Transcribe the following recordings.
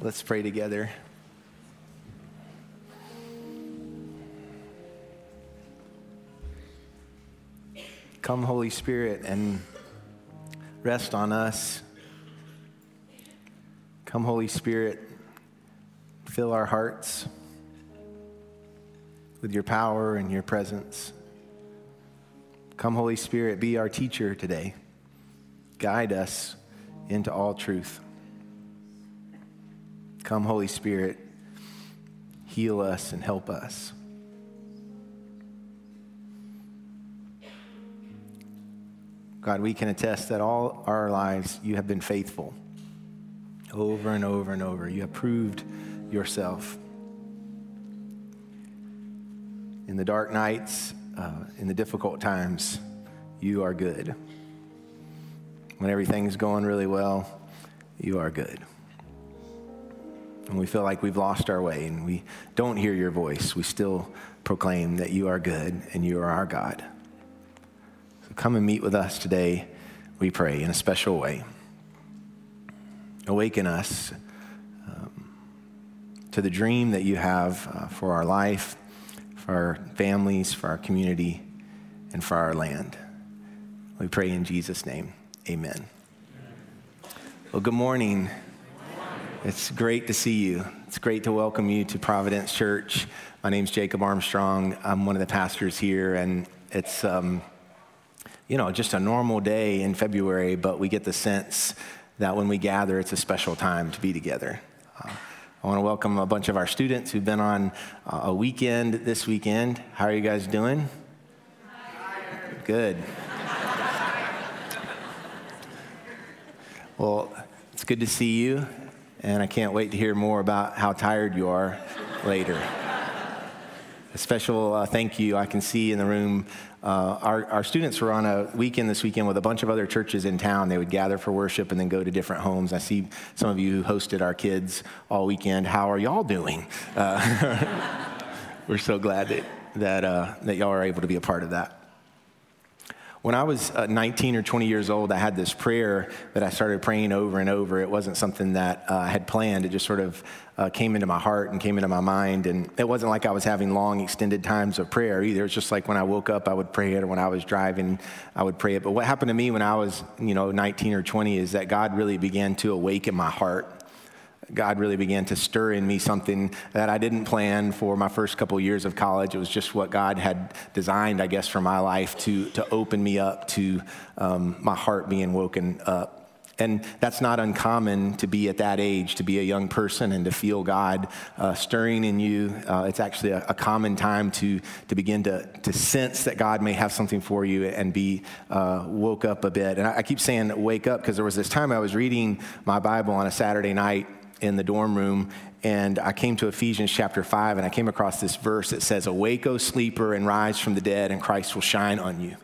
Let's pray together. Come, Holy Spirit, and rest on us. Come, Holy Spirit, fill our hearts with your power and your presence. Come, Holy Spirit, be our teacher today. Guide us into all truth. Come, Holy Spirit, heal us and help us. God, we can attest that all our lives you have been faithful over and over and over. You have proved yourself. In the dark nights, uh, in the difficult times, you are good. When everything's going really well, you are good. And we feel like we've lost our way and we don't hear your voice, we still proclaim that you are good and you are our God. So come and meet with us today, we pray, in a special way. Awaken us um, to the dream that you have uh, for our life, for our families, for our community, and for our land. We pray in Jesus' name. Amen. Well, good morning. It's great to see you. It's great to welcome you to Providence Church. My name's Jacob Armstrong. I'm one of the pastors here, and it's, um, you know, just a normal day in February, but we get the sense that when we gather, it's a special time to be together. Uh, I want to welcome a bunch of our students who've been on uh, a weekend this weekend. How are you guys doing? Good. Well, it's good to see you and I can't wait to hear more about how tired you are later. A special uh, thank you I can see in the room. Uh, our, our students were on a weekend this weekend with a bunch of other churches in town. They would gather for worship and then go to different homes. I see some of you who hosted our kids all weekend. How are y'all doing? Uh, we're so glad that, that, uh, that y'all are able to be a part of that. When I was uh, 19 or 20 years old, I had this prayer that I started praying over and over. It wasn't something that uh, I had planned, it just sort of uh, came into my heart and came into my mind. And it wasn't like I was having long, extended times of prayer either. It was just like when I woke up, I would pray it, or when I was driving, I would pray it. But what happened to me when I was, you know, 19 or 20 is that God really began to awaken my heart God really began to stir in me something that I didn't plan for my first couple years of college. It was just what God had designed, I guess, for my life to, to open me up to um, my heart being woken up. And that's not uncommon to be at that age, to be a young person and to feel God uh, stirring in you. Uh, it's actually a, a, common time to, to begin to, to sense that God may have something for you and be uh, woke up a bit. And I, I keep saying wake up because there was this time I was reading my Bible on a Saturday night in the dorm room and I came to Ephesians chapter 5 and I came across this verse that says, Awake, O sleeper, and rise from the dead, and Christ will shine on you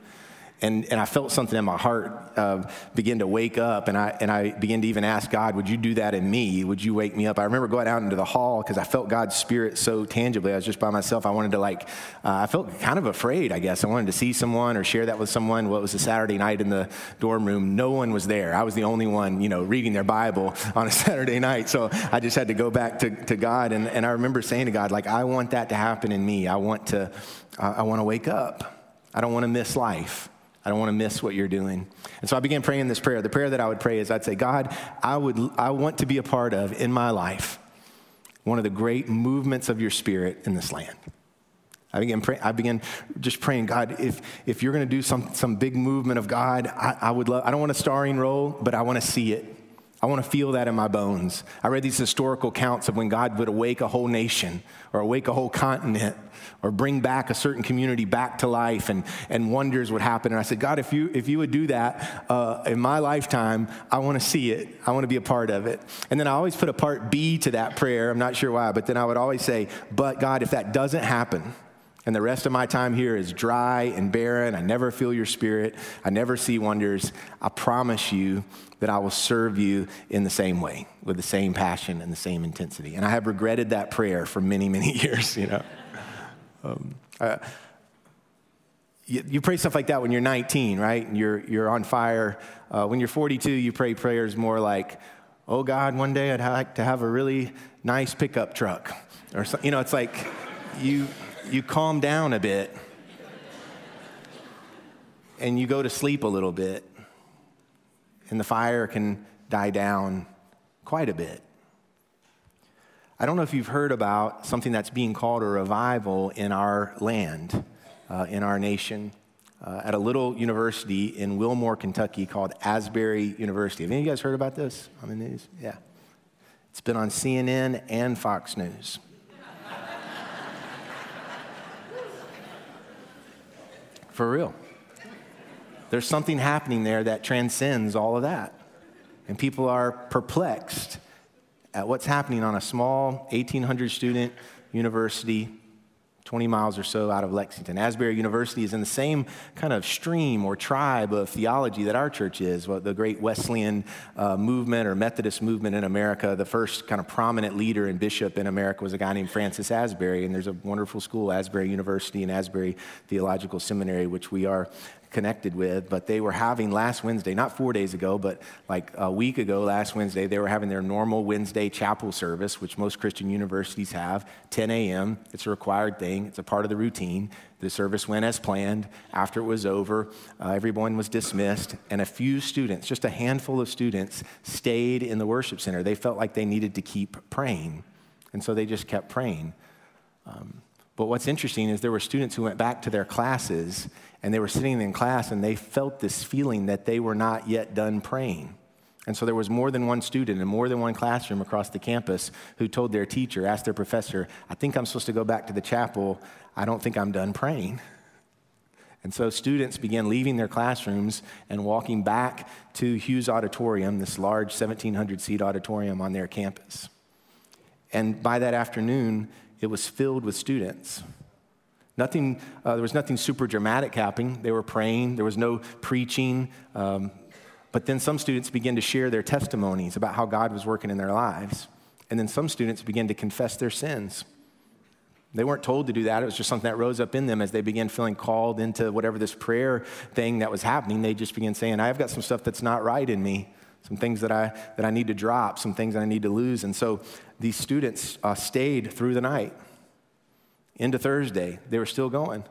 and, and I felt something in my heart uh, begin to wake up, and I, and I began to even ask God, Would you do that in me? Would you wake me up? I remember going out into the hall because I felt God's spirit so tangibly. I was just by myself. I wanted to, like, uh, I felt kind of afraid, I guess. I wanted to see someone or share that with someone. Well, it was a Saturday night in the dorm room. No one was there. I was the only one, you know, reading their Bible on a Saturday night. So I just had to go back to, to God. And, and I remember saying to God, like, I want that to happen in me. I want to, uh, I want to wake up. I don't want to miss life. I don't want to miss what you're doing. And so I began praying this prayer. The prayer that I would pray is I'd say, God, I, would, I want to be a part of in my life one of the great movements of your spirit in this land. I began, pray, I began just praying, God, if, if you're going to do some, some big movement of God, I, I would love, I don't want a starring role, but I want to see it. I want to feel that in my bones. I read these historical accounts of when God would awake a whole nation or awake a whole continent or bring back a certain community back to life and, and wonders would happen. And I said, God, if you, if you would do that uh, in my lifetime, I want to see it. I want to be a part of it. And then I always put a part B to that prayer. I'm not sure why, but then I would always say, but God, if that doesn't happen, and the rest of my time here is dry and barren. I never feel your spirit. I never see wonders. I promise you that I will serve you in the same way, with the same passion and the same intensity. And I have regretted that prayer for many, many years, you know. Um, uh, you, pray stuff like that when you're 19, right? And you're, you're on fire. Uh, when you're 42, you pray prayers more like, oh God, one day I'd like to have a really nice pickup truck. Or, so, you know, it's like you, you calm down a bit and you go to sleep a little bit, and the fire can die down quite a bit. I don't know if you've heard about something that's being called a revival in our land, uh, in our nation, uh, at a little university in Wilmore, Kentucky called Asbury University. Have any of you guys heard about this on the news? Yeah. It's been on CNN and Fox News. For real. There's something happening there that transcends all of that. And people are perplexed at what's happening on a small 1,800 student university 20 miles or so out of Lexington. Asbury University is in the same kind of stream or tribe of theology that our church is, the great Wesleyan uh, movement or Methodist movement in America. The first kind of prominent leader and bishop in America was a guy named Francis Asbury, and there's a wonderful school, Asbury University and Asbury Theological Seminary, which we are connected with, but they were having last Wednesday, not four days ago, but like a week ago, last Wednesday, they were having their normal Wednesday chapel service, which most Christian universities have, 10 a.m. It's a required thing, it's a part of the routine. The service went as planned. After it was over, uh, everyone was dismissed, and a few students, just a handful of students, stayed in the worship center. They felt like they needed to keep praying, and so they just kept praying. Um, but what's interesting is there were students who went back to their classes and they were sitting in class and they felt this feeling that they were not yet done praying. And so there was more than one student in more than one classroom across the campus who told their teacher, asked their professor, I think I'm supposed to go back to the chapel. I don't think I'm done praying. And so students began leaving their classrooms and walking back to Hughes Auditorium, this large 1,700 seat auditorium on their campus. And by that afternoon, it was filled with students. Nothing, uh, there was nothing super dramatic happening. They were praying, there was no preaching. Um, but then some students began to share their testimonies about how God was working in their lives. And then some students began to confess their sins. They weren't told to do that. It was just something that rose up in them as they began feeling called into whatever this prayer thing that was happening. They just began saying, I've got some stuff that's not right in me, some things that I, that I need to drop, some things I need to lose. And so these students uh, stayed through the night into Thursday. They were still going.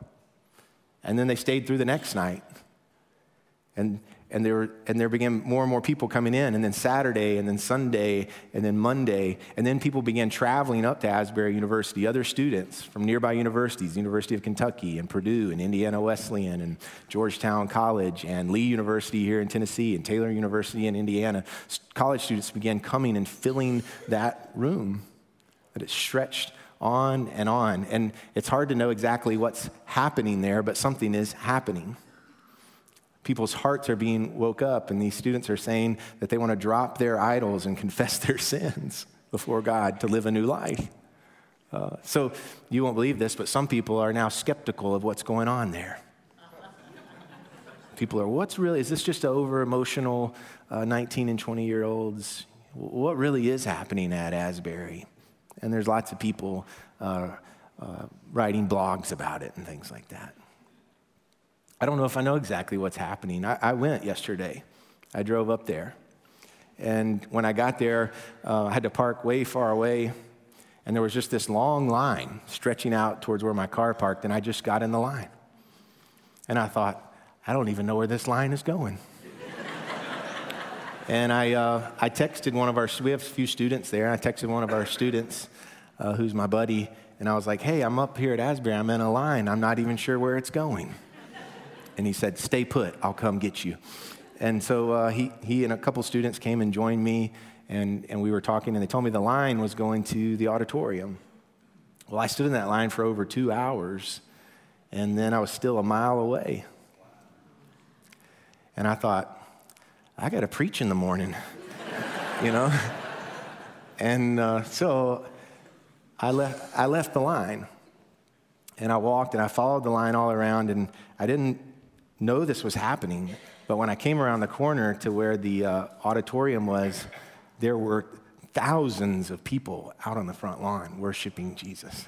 And then they stayed through the next night. And, and, there and there began more and more people coming in. And then Saturday, and then Sunday, and then Monday. And then people began traveling up to Asbury University, other students from nearby universities, University of Kentucky, and Purdue, and Indiana Wesleyan, and Georgetown College, and Lee University here in Tennessee, and Taylor University in Indiana. College students began coming and filling that room. That it stretched on and on. And it's hard to know exactly what's happening there, but something is happening. People's hearts are being woke up, and these students are saying that they want to drop their idols and confess their sins before God to live a new life. Uh, so you won't believe this, but some people are now skeptical of what's going on there. People are, what's really, is this just over emotional uh, 19 and 20 year olds? What really is happening at Asbury? And there's lots of people uh, uh, writing blogs about it and things like that. I don't know if I know exactly what's happening. I, I went yesterday, I drove up there. And when I got there, uh, I had to park way far away. And there was just this long line stretching out towards where my car parked. And I just got in the line. And I thought, I don't even know where this line is going. And I, uh, I texted one of our, we have a few students there. I texted one of our students, uh, who's my buddy, and I was like, hey, I'm up here at Asbury. I'm in a line. I'm not even sure where it's going. And he said, stay put. I'll come get you. And so uh, he, he and a couple students came and joined me, and, and we were talking, and they told me the line was going to the auditorium. Well, I stood in that line for over two hours, and then I was still a mile away. And I thought, I got to preach in the morning, you know? And uh, so I left, I left the line and I walked and I followed the line all around and I didn't know this was happening. But when I came around the corner to where the uh, auditorium was, there were thousands of people out on the front lawn worshiping Jesus.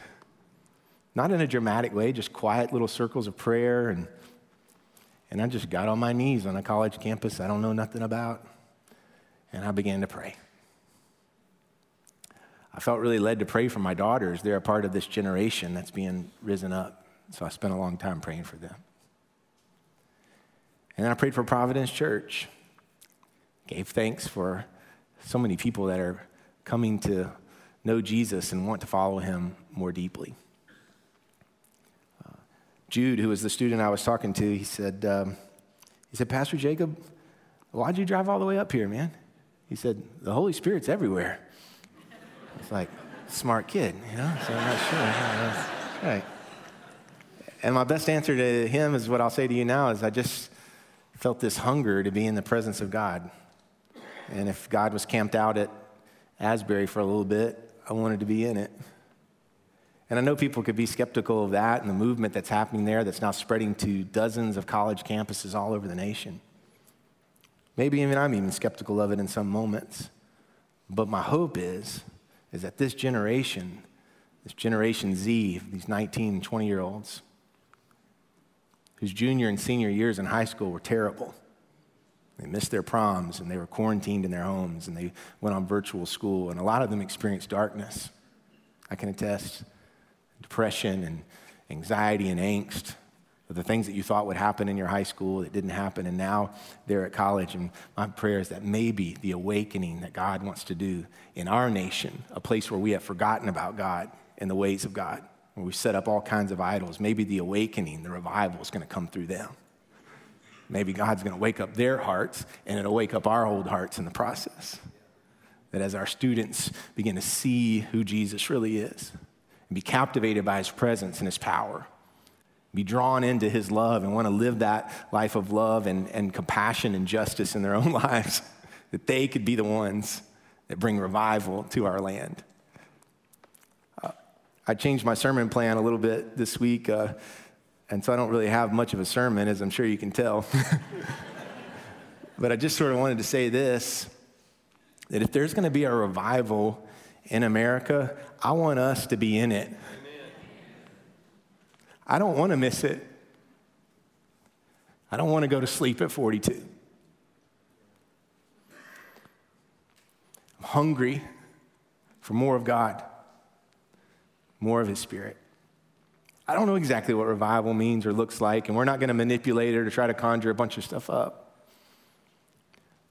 Not in a dramatic way, just quiet little circles of prayer and and I just got on my knees on a college campus I don't know nothing about, and I began to pray. I felt really led to pray for my daughters. They're a part of this generation that's being risen up. So I spent a long time praying for them. And I prayed for Providence Church. Gave thanks for so many people that are coming to know Jesus and want to follow him more deeply. Uh, Jude, who was the student I was talking to, he said, um, he said, Pastor Jacob, why'd you drive all the way up here, man? He said, the Holy Spirit's everywhere. It's like, smart kid, you know? So I'm not sure. right. And my best answer to him is what I'll say to you now is I just felt this hunger to be in the presence of God. And if God was camped out at Asbury for a little bit, I wanted to be in it. And I know people could be skeptical of that and the movement that's happening there that's now spreading to dozens of college campuses all over the nation. Maybe even I'm even skeptical of it in some moments. But my hope is, is that this generation, this Generation Z, these 19, 20 year olds, whose junior and senior years in high school were terrible, they missed their proms and they were quarantined in their homes and they went on virtual school, and a lot of them experienced darkness. I can attest depression and anxiety and angst the things that you thought would happen in your high school that didn't happen, and now they're at college. And my prayer is that maybe the awakening that God wants to do in our nation, a place where we have forgotten about God and the ways of God, where we set up all kinds of idols, maybe the awakening, the revival is going to come through them. Maybe God's going to wake up their hearts and it'll wake up our old hearts in the process. That as our students begin to see who Jesus really is and be captivated by his presence and his power, be drawn into his love and want to live that life of love and, and compassion and justice in their own lives, that they could be the ones that bring revival to our land. I changed my sermon plan a little bit this week. Uh, and so I don't really have much of a sermon, as I'm sure you can tell. but I just sort of wanted to say this that if there's going to be a revival in America, I want us to be in it. Amen. I don't want to miss it. I don't want to go to sleep at 42. I'm hungry for more of God, more of His Spirit. I don't know exactly what revival means or looks like, and we're not going to manipulate it or try to conjure a bunch of stuff up.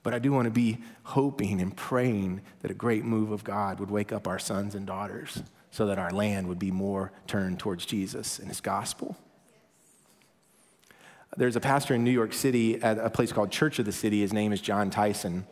But I do want to be hoping and praying that a great move of God would wake up our sons and daughters so that our land would be more turned towards Jesus and his gospel. There's a pastor in New York City at a place called Church of the City. His name is Jon Tyson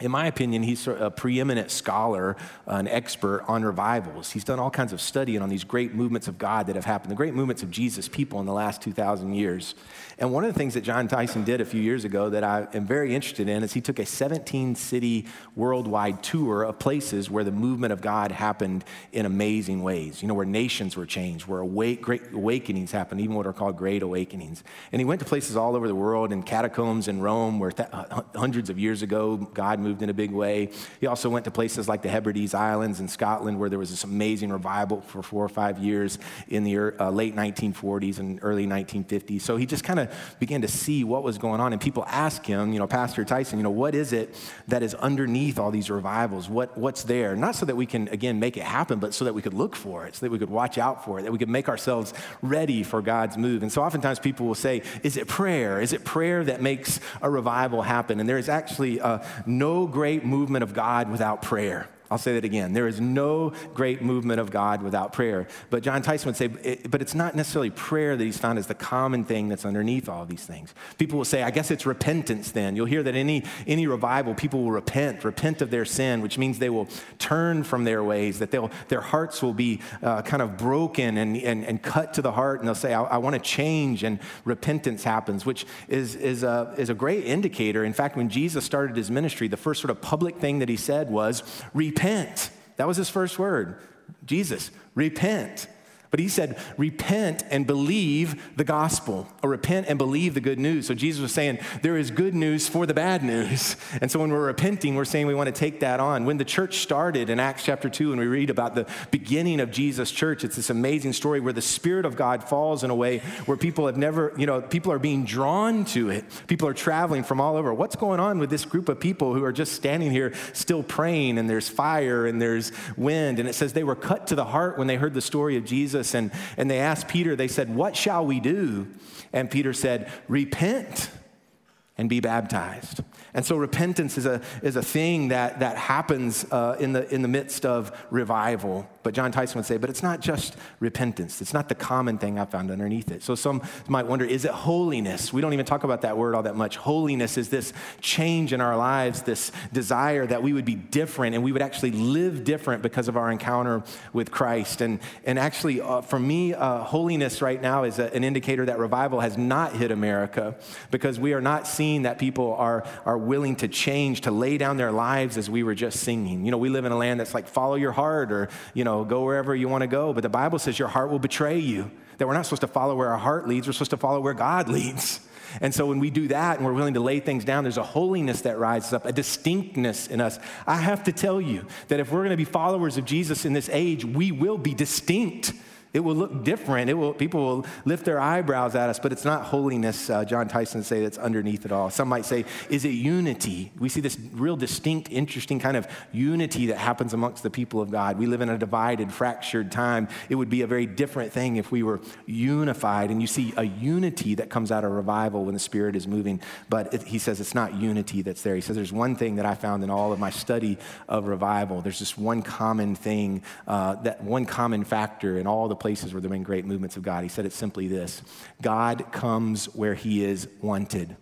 in my opinion, he's a preeminent scholar, an expert on revivals. He's done all kinds of studying on these great movements of God that have happened, the great movements of Jesus people in the last 2,000 years. And one of the things that Jon Tyson did a few years ago that I am very interested in is he took a 17 city worldwide tour of places where the movement of God happened in amazing ways. You know, where nations were changed, where awake, great awakenings happened, even what are called great awakenings. And he went to places all over the world in catacombs in Rome where th- uh, hundreds of years ago God moved in a big way. He also went to places like the Hebrides Islands in Scotland, where there was this amazing revival for four or five years in the uh, late 1940s and early 1950s. So he just kind of began to see what was going on. And people ask him, you know, Pastor Tyson, you know, what is it that is underneath all these revivals? What, what's there? Not so that we can, again, make it happen, but so that we could look for it, so that we could watch out for it, that we could make ourselves ready for God's move. And so oftentimes people will say, is it prayer? Is it prayer that makes a revival happen? And there is actually uh, no great movement of God without prayer. I'll say that again. There is no great movement of God without prayer. But Jon Tyson would say, but it's not necessarily prayer that he's found as the common thing that's underneath all these things. People will say, I guess it's repentance then. You'll hear that any, any revival, people will repent, repent of their sin, which means they will turn from their ways, that they'll, their hearts will be uh, kind of broken and, and, and cut to the heart, and they'll say, I, I want to change, and repentance happens, which is, is, a, is a great indicator. In fact, when Jesus started his ministry, the first sort of public thing that he said was. That was his first word. Jesus, repent. But he said, repent and believe the gospel, or repent and believe the good news. So Jesus was saying, there is good news for the bad news. And so when we're repenting, we're saying we want to take that on. When the church started in Acts chapter 2, and we read about the beginning of Jesus' church, it's this amazing story where the Spirit of God falls in a way where people have never, you know, people are being drawn to it. People are traveling from all over. What's going on with this group of people who are just standing here still praying, and there's fire and there's wind? And it says they were cut to the heart when they heard the story of Jesus Jesus and, and they asked Peter, they said, What shall we do? And Peter said, Repent and be baptized. And so repentance is a, is a thing that, that happens uh, in, the, in the midst of revival. But Jon Tyson would say, but it's not just repentance. It's not the common thing I found underneath it. So some might wonder, is it holiness? We don't even talk about that word all that much. Holiness is this change in our lives, this desire that we would be different and we would actually live different because of our encounter with Christ. And, and actually, uh, for me, uh, holiness right now is a, an indicator that revival has not hit America because we are not seeing that people are, are willing to change, to lay down their lives as we were just singing. You know, we live in a land that's like follow your heart or, you know, go wherever you want to go. But the Bible says your heart will betray you, that we're not supposed to follow where our heart leads, we're supposed to follow where God leads. And so when we do that and we're willing to lay things down, there's a holiness that rises up, a distinctness in us. I have to tell you that if we're going to be followers of Jesus in this age, we will be distinct. It will look different. It will, people will lift their eyebrows at us, but it's not holiness, uh, Jon Tyson say, that's underneath it all. Some might say, is it unity? We see this real distinct, interesting kind of unity that happens amongst the people of God. We live in a divided, fractured time. It would be a very different thing if we were unified. And you see a unity that comes out of revival when the Spirit is moving. But it, he says it's not unity that's there. He says there's one thing that I found in all of my study of revival. There's just one common thing, uh, that one common factor in all the places where there have been great movements of God. He said it simply this God comes where he is wanted.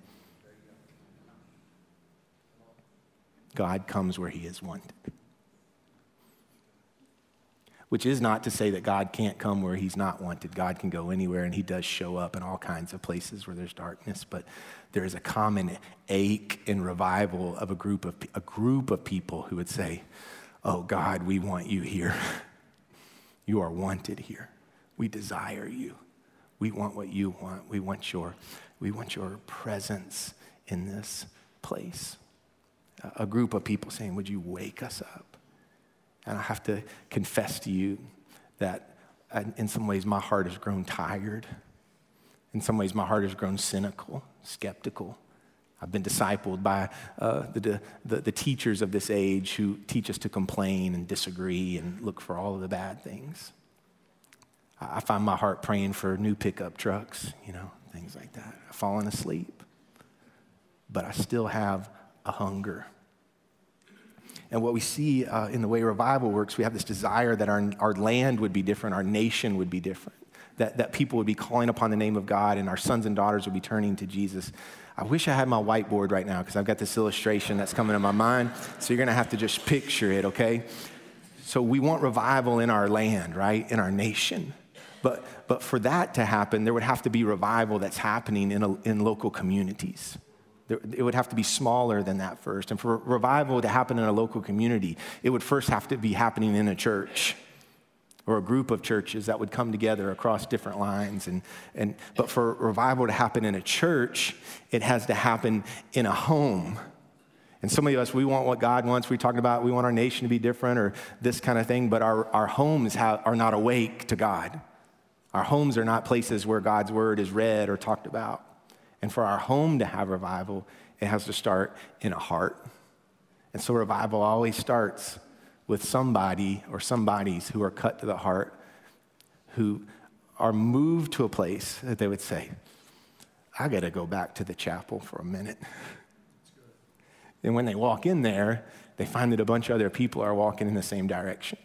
God comes where he is wanted. Which is not to say that God can't come where he's not wanted. God can go anywhere, and he does show up in all kinds of places where there's darkness. But there is a common ache and revival of a group of, a group of people who would say, Oh, God, we want you here. You are wanted here. We desire you. We want what you want. We want your, we want your presence in this place. A group of people saying, Would you wake us up? And I have to confess to you that in some ways my heart has grown tired. In some ways, my heart has grown cynical, skeptical. I've been discipled by uh, the, the, the, teachers of this age who teach us to complain and disagree and look for all of the bad things. I find my heart praying for new pickup trucks, you know, things like that. I've fallen asleep, but I still have a hunger. And what we see uh, in the way revival works, we have this desire that our, our land would be different, our nation would be different, that, that people would be calling upon the name of God, and our sons and daughters would be turning to Jesus. I wish I had my whiteboard right now because I've got this illustration that's coming to my mind. So you're going to have to just picture it, okay? So we want revival in our land, right? In our nation. But, but for that to happen, there would have to be revival that's happening in, a, in local communities. There, it would have to be smaller than that first. And for revival to happen in a local community, it would first have to be happening in a church or a group of churches that would come together across different lines. And, and, but for revival to happen in a church, it has to happen in a home. And some of us, we want what God wants. We're talking about we want our nation to be different or this kind of thing, but our, our homes have, are not awake to God. Our homes are not places where God's word is read or talked about. And for our home to have revival, it has to start in a heart. And so revival always starts with somebody or somebodies who are cut to the heart, who are moved to a place that they would say, I got to go back to the chapel for a minute. And when they walk in there, they find that a bunch of other people are walking in the same direction.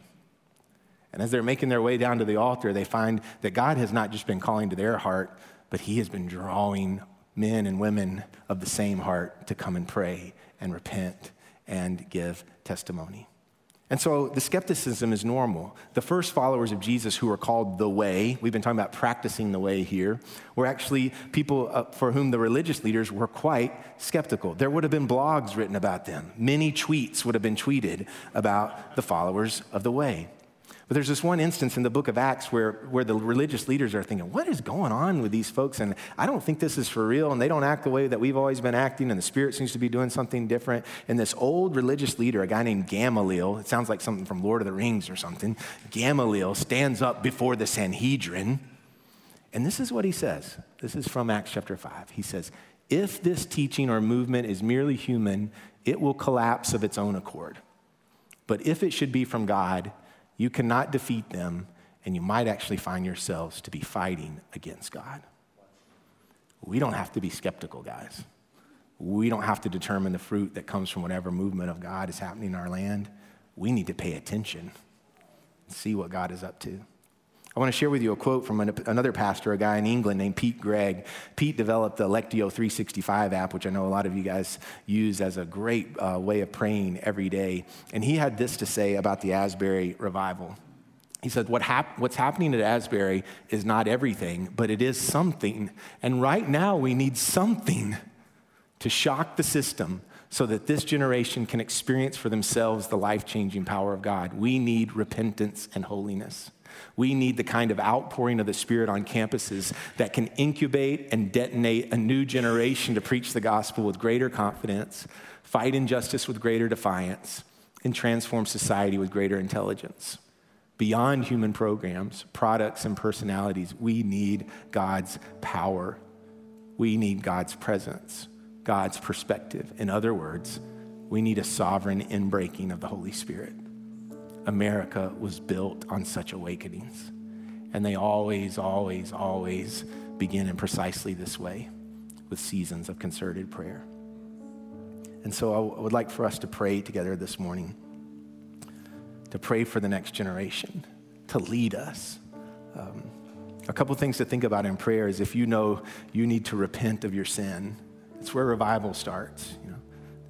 And as they're making their way down to the altar, they find that God has not just been calling to their heart, but He has been drawing men and women of the same heart to come and pray and repent and give testimony. And so the skepticism is normal. The first followers of Jesus who were called the way, we've been talking about practicing the way here, were actually people uh, for whom the religious leaders were quite skeptical. There would have been blogs written about them, many tweets would have been tweeted about the followers of the way. But there's this one instance in the book of Acts where, where the religious leaders are thinking, what is going on with these folks? And I don't think this is for real. And they don't act the way that we've always been acting. And the Spirit seems to be doing something different. And this old religious leader, a guy named Gamaliel, it sounds like something from Lord of the Rings or something, Gamaliel stands up before the Sanhedrin. And this is what he says. This is from Acts chapter 5. He says, if this teaching or movement is merely human, it will collapse of its own accord. But if it should be from God, you cannot defeat them, and you might actually find yourselves to be fighting against God. We don't have to be skeptical, guys. We don't have to determine the fruit that comes from whatever movement of God is happening in our land. We need to pay attention and see what God is up to. I want to share with you a quote from another pastor, a guy in England named Pete Greig. Pete developed the Lectio 365 app, which I know a lot of you guys use as a great uh, way of praying every day. And he had this to say about the Asbury revival. He said, what hap- What's happening at Asbury is not everything, but it is something. And right now, we need something to shock the system so that this generation can experience for themselves the life changing power of God. We need repentance and holiness. We need the kind of outpouring of the Spirit on campuses that can incubate and detonate a new generation to preach the gospel with greater confidence, fight injustice with greater defiance, and transform society with greater intelligence. Beyond human programs, products, and personalities, we need God's power. We need God's presence, God's perspective. In other words, we need a sovereign inbreaking of the Holy Spirit. America was built on such awakenings. And they always, always, always begin in precisely this way with seasons of concerted prayer. And so I would like for us to pray together this morning, to pray for the next generation, to lead us. Um, a couple things to think about in prayer is if you know you need to repent of your sin, it's where revival starts. You know,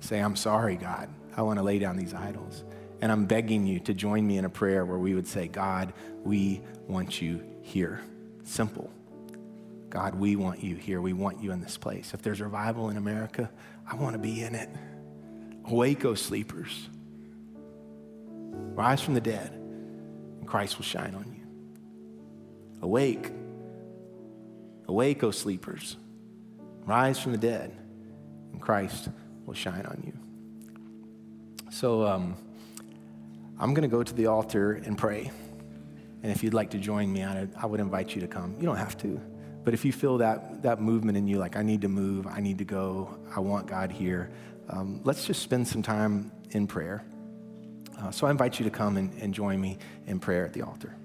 say, I'm sorry, God. I want to lay down these idols. And I'm begging you to join me in a prayer where we would say, God, we want you here. Simple. God, we want you here. We want you in this place. If there's revival in America, I want to be in it. Awake, O sleepers. Rise from the dead, and Christ will shine on you. Awake. Awake, O sleepers. Rise from the dead, and Christ will shine on you. So, um, I'm going to go to the altar and pray. And if you'd like to join me on it, I would invite you to come. You don't have to. But if you feel that, that movement in you, like, I need to move, I need to go, I want God here, um, let's just spend some time in prayer. Uh, so I invite you to come and, and join me in prayer at the altar.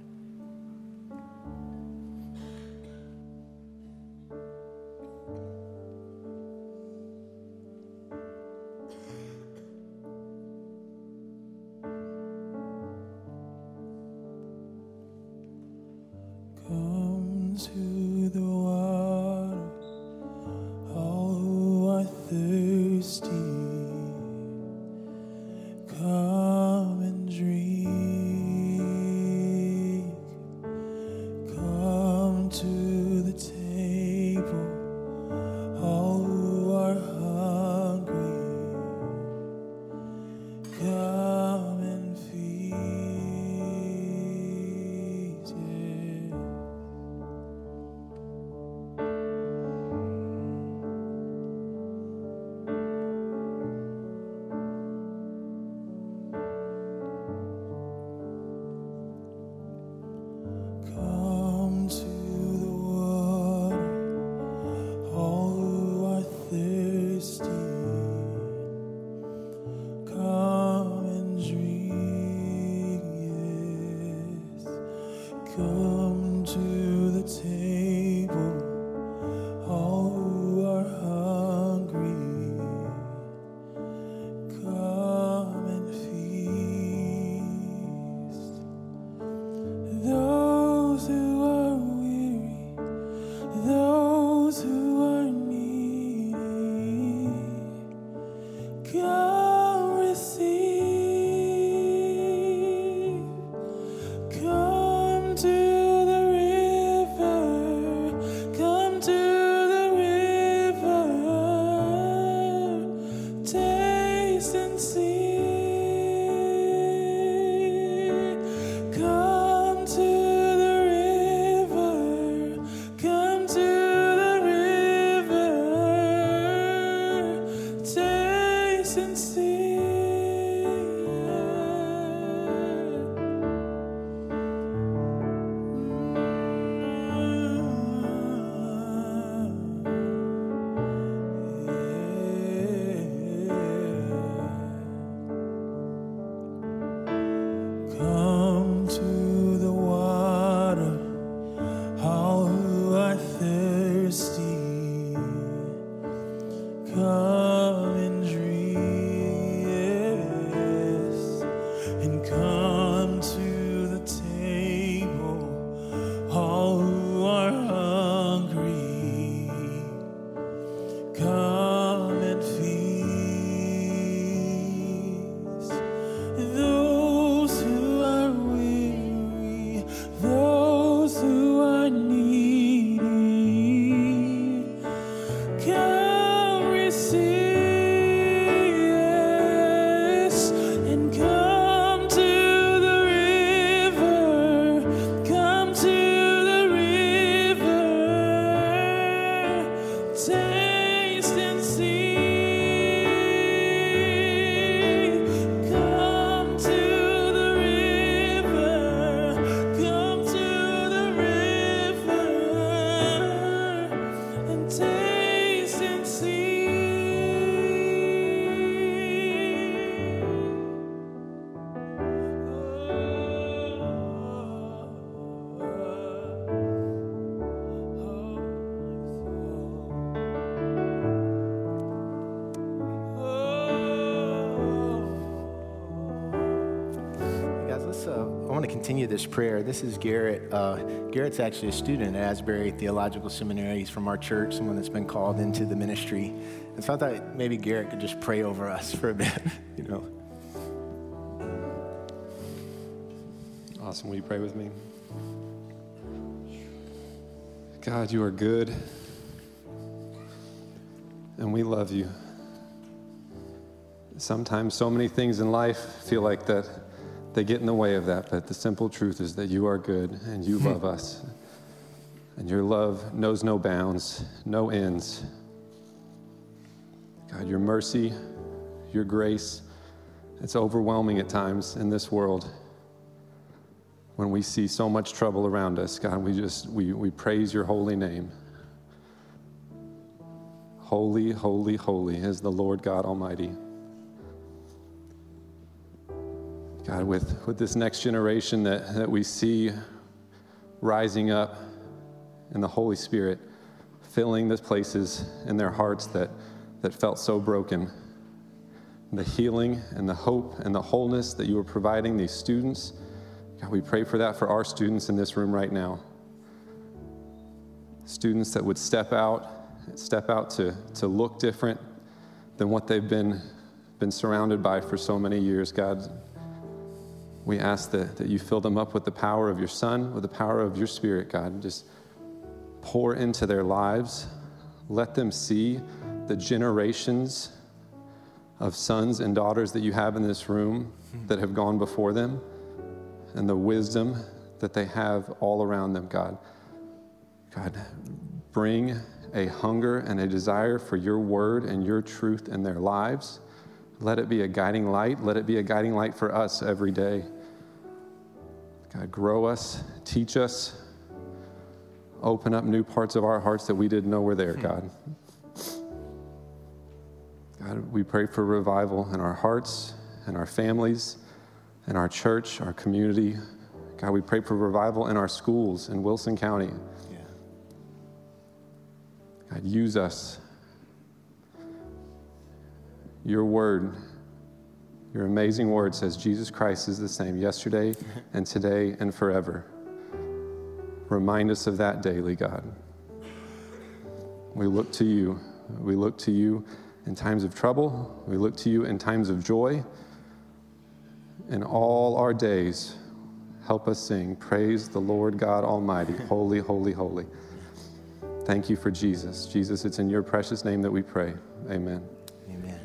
This prayer. This is Garrett. Uh, Garrett's actually a student at Asbury Theological Seminary. He's from our church, someone that's been called into the ministry. And so I thought maybe Garrett could just pray over us for a bit, you know. Awesome. Will you pray with me? God, you are good, and we love you. Sometimes so many things in life feel like that they get in the way of that, but the simple truth is that you are good and you love us. And your love knows no bounds, no ends. God, your mercy, your grace, it's overwhelming at times in this world when we see so much trouble around us. God, we just, we, we praise your holy name. Holy, holy, holy is the Lord God Almighty. God, with, with this next generation that, that we see rising up in the Holy Spirit, filling the places in their hearts that, that felt so broken. The healing and the hope and the wholeness that you are providing these students God, we pray for that for our students in this room right now. Students that would step out, step out to, to look different than what they've been, been surrounded by for so many years. God, we ask that, that you fill them up with the power of your Son, with the power of your Spirit, God. Just pour into their lives. Let them see the generations of sons and daughters that you have in this room that have gone before them and the wisdom that they have all around them, God. God, bring a hunger and a desire for your word and your truth in their lives. Let it be a guiding light. Let it be a guiding light for us every day. God, grow us, teach us, open up new parts of our hearts that we didn't know were there, hmm. God. God, we pray for revival in our hearts and our families in our church, our community. God, we pray for revival in our schools in Wilson County. Yeah. God, use us. Your word, your amazing word says Jesus Christ is the same yesterday and today and forever. Remind us of that daily, God. We look to you. We look to you in times of trouble. We look to you in times of joy in all our days, help us sing, Praise the Lord God Almighty, holy, holy, holy. Thank you for Jesus. Jesus, it's in your precious name that we pray. Amen. Amen.